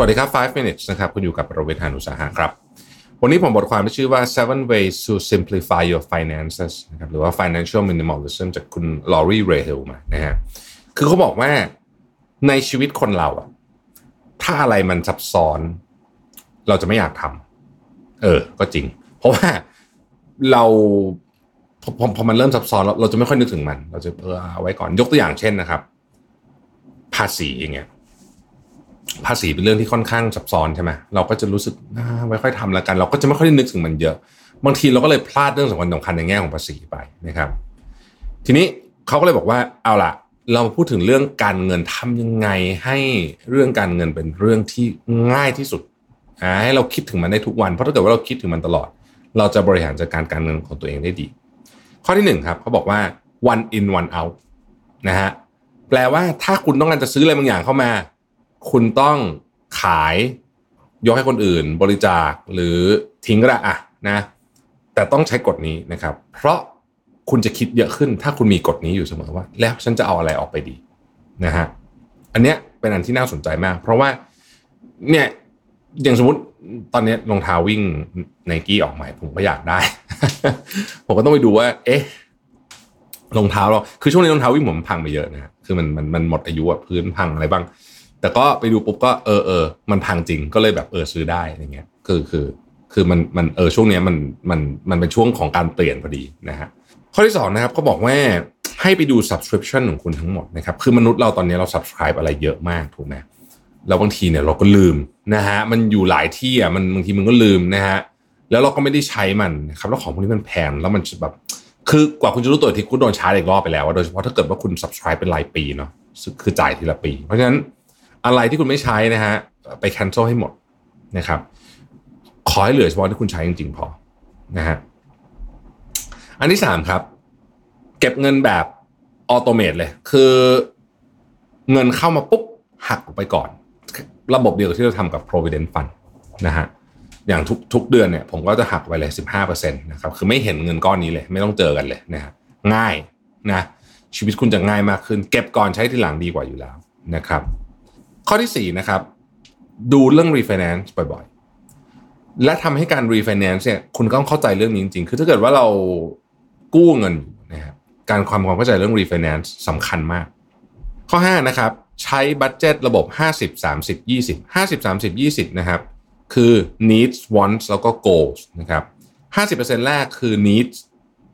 วัสดีครับ 5 minutes นะครับคุณอยู่กับประเวทานุสาหะครับ วันนี้ผมบทความที่ชื่อว่า seven ways to simplify your finances นะครับหรือว่า financial minimalism จากคุณลอรีเรเฮลมานะฮะคือเขาบอกว่าในชีวิตคนเราอะถ้าอะไรมันซับซ้อน เราจะไม่อยากทำเออ ก็จริง เพราะว่าเราพอพอพอมันเริ่มซับซ้อนเราเราจะไม่ค่อยนึกถึงมัน เราจะเออเอาไว้ก่อนยกตัวอย่างเช่นนะครับ ภาษีอย่างเงี้ย ภาษีเป็นเรื่องที่ค่อนข้างซับซ้อนใช่ไหมเราก็จะรู้สึกไว้ค่อยทำแล้วกัน เราก็จะไม่ค่อยได้นึกถึงมันเยอะ บางทีเราก็เลยพลาดเรื่องสำคัญสำคัญในแง่ของภาษีไปนะครับ ทีนี้เขาก็เลยบอกว่าเอาล่ะ เราพูดถึงเรื่องการเงินทำยังไงให้เรื่องการเงินเป็นเรื่องที่ง่ายที่สุดให้เราคิดถึงมันได้ทุกวัน เพราะถ้าเกิดว่าเราคิดถึงมันตลอด เราจะบริหารจัดการการเงินของตัวเองได้ดี ข้อที่หนึ่งครับเขาบอกว่า one in one out นะฮะแปลว่าถ้าคุณต้องการจะซื้ออะไรบางอย่างเข้ามา คุณต้องขายยกให้คนอื่นบริจาคหรือทิ้งก็ได้อะนะแต่ต้องใช้กฎนี้นะครับ เพราะคุณจะคิดเยอะขึ้น ถ้าคุณมีกฎนี้อยู่เสมอว่า แล้วฉันจะเอาอะไรออกไปดีนะฮะอันเนี้ยเป็นอันที่น่าสนใจมาก เพราะว่าเนี่ยอย่างสมมติตอนนี้รองเท้าวิ่งไนกี้ออกใหม่ผมก็อยากได้ ผมก็ต้องไปดูว่า เอ๊ะรองเท้าเราคือช่วงนี้รองเท้าวิ่งผมพังไปเยอะนะฮะคือมันมันมันหมดอายุอะพื้นพังอะไรบ้าง แต่ก็ไปดูปุ๊บก็เออเออมันพังจริงก็เลยแบบเออซื้อได้อย่างเงี้ยคือคือคือมันมันเออช่วงเนี้ยมันมันมันเป็นช่วงของการเปลี่ยนพอดีนะฮะข้อที่สองนะครับเขาบอกว่าให้ไปดู subscription ของคุณทั้งหมดนะครับคือมนุษย์เราตอนนี้เรา subscribe อะไรเยอะมากถูกไหมแล้วบางทีเนี่ยเราก็ลืมนะฮะมันอยู่หลายที่อะมันบางทีมันก็ลืมนะฮะแล้วเราก็ไม่ได้ใช้มันนะครับแล้วของพวกนี้มันแพงแล้วมันแบบคือกว่าคุณจะรู้ตัวที่คุณโดนชาร์จอีกรอบไปแล้วว่าโดยเฉพาะถ้าเกิดว่าคุณ subscribe เป็นรายปีเนาะคือจ่ายทีละปี เพราะฉะนั้น อะไรที่คุณไม่ใช้นะฮะไป cancel ให้หมดนะครับ ขอให้เหลือเฉพาะที่คุณใช้จริงๆพอนะฮะอันที่สามครับ เก็บเงินแบบออโตเมตเลย คือเงินเข้ามาปุ๊บหักออกไปก่อน ระบบเดียวกับที่เราทำกับ provident fund นะฮะอย่างทุกทุกเดือนเนี่ยผมก็จะหักไปเลย15%นะครับคือไม่เห็นเงินก้อนนี้เลย ไม่ต้องเจอกันเลยนะฮะง่ายนะชีวิตคุณจะง่ายมากขึ้น เก็บก่อนใช้ทีหลังดีกว่าอยู่แล้วนะครับ ข้อที่ 4 นะครับ ดูเรื่อง refinance บ่อยๆ และทำให้การ refinance เนี่ยคุณต้องเข้าใจเรื่องนี้จริงๆ คือถ้าเกิดว่าเรากู้เงินอยู่นะครับการความความเข้าใจเรื่อง refinance สำคัญมาก ข้อ 5 นะครับ ใช้บัตเจตระบบ 50 30 20 50 30 20 นะครับ คือ needs wants แล้วก็ goals นะครับ50%แรกคือ needs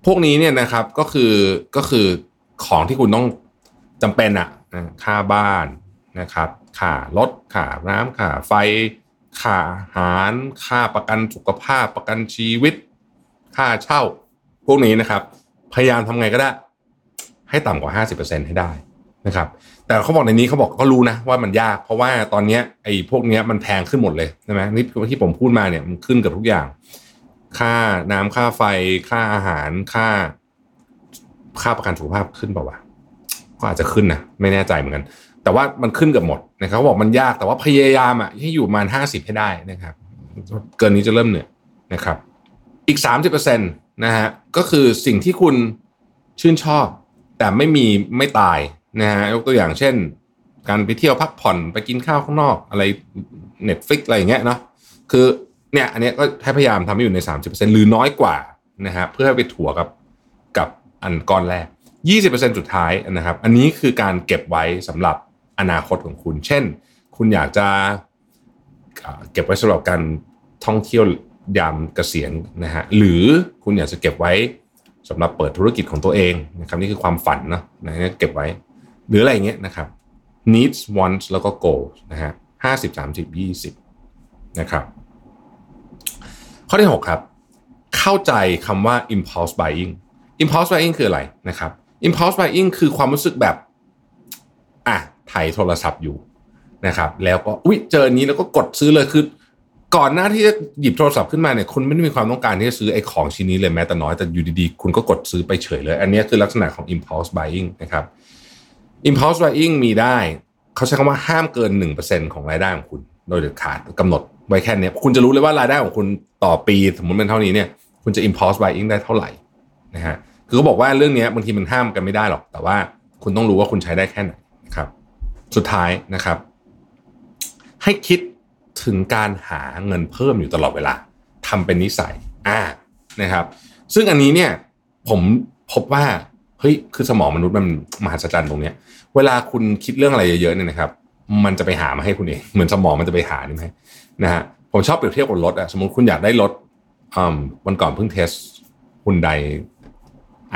พวกนี้เนี่ยนะครับก็คือก็คือของที่คุณต้องจำเป็นอะค่าบ้านนะครับ ค่ารถค่าน้ำค่าไฟค่าอาหารค่าประกันสุขภาพประกันชีวิต ค่าเช่า พวกนี้นะครับ พยายามทำไงก็ได้ ให้ต่ำกว่า 50%ให้ได้นะครับ แต่เขาบอกในนี้เขาบอกก็รู้นะว่ามันยาก เพราะว่าตอนนี้ไอ้พวกนี้มันแพงขึ้นหมดเลยใช่ไหมนี่ที่ผมพูดมาเนี่ยมันขึ้นกับทุกอย่าง ค่าน้ำค่าไฟ ค่าอาหารค่า ค่าประกันสุขภาพขึ้นเปล่าวะก็อาจจะขึ้นนะไม่แน่ใจเหมือนกัน แต่ว่ามันขึ้นกับหมดนะครับบอกมันยากแต่ว่าพยายามอะให้อยู่ประมาณห้าสิบให้ได้นะครับ เกินนี้จะเริ่มเหนื่อยนะครับ อีกสามสิบเปอร์เซ็นต์นะฮะก็คือสิ่งที่คุณชื่นชอบ แต่ไม่มีไม่ตายนะฮะยกตัวอย่างเช่น การไปเที่ยวพักผ่อนไปกินข้าวข้างนอก อะไรเน็ตฟิกอะไรอย่างเงี้ยเนาะคือเนี่ยอันนี้ก็ให้พยายามทำให้อยู่ใน 30%หรือน้อยกว่านะฮะเพื่อให้ไปถัวกับกับอันก้อนแรก 20%สุดท้ายนะครับ อันนี้คือการเก็บไว้สำหรับ อนาคตของคุณ เช่น คุณอยากจะเก็บไว้สำหรับการท่องเที่ยวยามเกษียณนะฮะหรือคุณอยากจะเก็บไว้สำหรับเปิดธุรกิจของตัวเองนะครับนี่คือความฝันเนาะนะเก็บไว้ หรืออะไรเงี้ยนะครับ needs wants แล้วก็ goals นะฮะห้าสิบสามสิบยี่สิบนะครับข้อที่ 6 ครับ เข้าใจคำว่า impulse buying impulse buying คืออะไรนะครับ impulse buying คือความรู้สึกแบบอะ ถ่ายโทรศัพท์อยู่นะครับ แล้วก็อุ้ยเจอันนี้แล้วก็กดซื้อเลยคือ ก่อนหน้าที่จะหยิบโทรศัพท์ขึ้นมาเนี่ยคุณไม่ได้มีความต้องการที่จะซื้อไอ้ของชิ้นนี้เลยแม้แต่น้อยแต่อยู่ดีๆ คุณก็กดซื้อไปเฉยเลย อันนี้คือลักษณะของ impulse buying นะครับ impulse buying มีได้ เขาใช้คำว่าห้ามเกิน 1%ของรายได้ของคุณ โดยเด็ดขาดกำหนดไว้แค่นี้คุณจะรู้เลยว่ารายได้ของคุณต่อปีสมมติเป็นเท่านี้เนี่ยคุณจะ impulse buying ได้เท่าไหร่นะฮะคือเขาบอกว่าเรื่องนี้บางทีมันห้ามกันไม่ได้หรอก แต่ว่าคุณต้องรู้ว่าคุณใช้ได้แค่ไหนครับ สุดท้ายนะครับ ให้คิดถึงการหาเงินเพิ่มอยู่ตลอดเวลาทำเป็นนิสัยอ่านะครับ ซึ่งอันนี้เนี่ยผมพบว่าเฮ้ยคือสมองมนุษย์มันมหัศจรรย์ตรงเนี้ย เวลาคุณคิดเรื่องอะไรเยอะๆเนี่ยนะครับ มันจะไปหามาให้คุณเองเหมือนสมองมันจะไปหานี่ไหมนะฮะผมชอบเปรียบเทียบกับรถอะสมมติคุณอยากได้รถอืมวันก่อนเพิ่งเทสฮุนได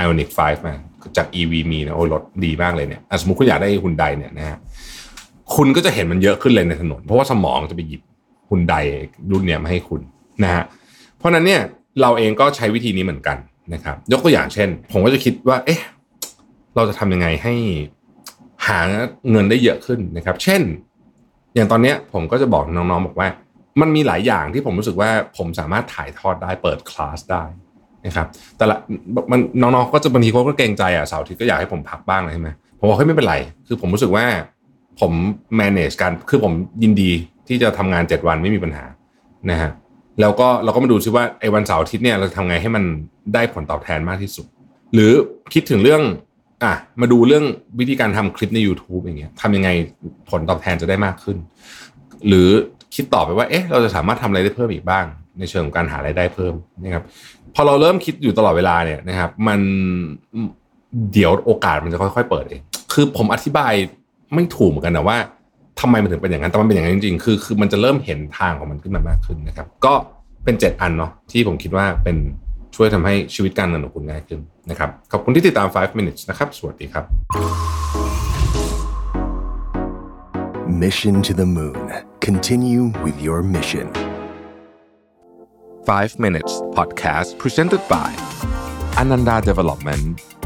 Ioniq 5มาจาก EV มีนะโอ้รถดีมากเลยเนี่ยสมมติคุณอยากได้ฮุนไดเนี่ยนะฮะ คุณก็จะเห็นมันเยอะขึ้นเลยในถนน เพราะว่าสมองจะไปหยิบฮุนไดรุ่นเนี้ยมาให้คุณนะฮะเพราะนั้นเนี่ยเราเองก็ใช้วิธีนี้เหมือนกันนะครับ ยกตัวอย่างเช่น ผมก็จะคิดว่า เอ๊ะ เราจะทำยังไงให้หาเงินได้เยอะขึ้นนะครับ เช่น อย่างตอนเนี้ยผมก็จะบอกน้องๆบอกว่า มันมีหลายอย่างที่ผมรู้สึกว่าผมสามารถถ่ายทอดได้เปิดคลาสได้นะครับ แต่ละมันน้องๆก็จะบางทีเขาก็เกรงใจอะเสาร์อาทิตย์ก็อยากให้ผมพักบ้างเลยใช่ไหมผมบอกเฮ้ยไม่เป็นไร คือผมรู้สึกว่า ผม manage การคือผมยินดีที่จะทำงาน7วันไม่มีปัญหานะฮะแล้วก็เราก็มาดูซิว่าไอ้วันเสาร์อาทิตย์เนี่ยเราทำไงให้มันได้ผลตอบแทนมากที่สุด หรือคิดถึงเรื่องอะมาดูเรื่องวิธีการทำคลิปใน YouTube อย่างเงี้ยทำยังไงผลตอบแทนจะได้มากขึ้น หรือคิดต่อไปว่าเอ๊ะเราจะสามารถทำอะไรได้เพิ่มอีกบ้าง ในเชิงของการหารายได้เพิ่มนะครับพอเราเริ่มคิดอยู่ตลอดเวลาเนี่ยนะครับ มันเดี๋ยวโอกาสมันจะค่อย ๆ เปิดเองคือผมอธิบาย ไม่ถูกเหมือนกันนะว่าทำไมมันถึงเป็นอย่างนั้นแต่มันเป็นอย่างนั้นจริงๆคือคือมันจะเริ่มเห็นทางของมันขึ้นมามากขึ้นนะครับ ก็เป็น 7 อันเนาะที่ผมคิดว่าเป็นช่วยทำให้ชีวิตการเงินของคุณง่ายขึ้นนะครับขอบคุณที่ติดตาม 5 minutes นะครับ สวัสดีครับ Mission to the Moon. Continue with your mission. 5 minutes podcast presented by Ananda Development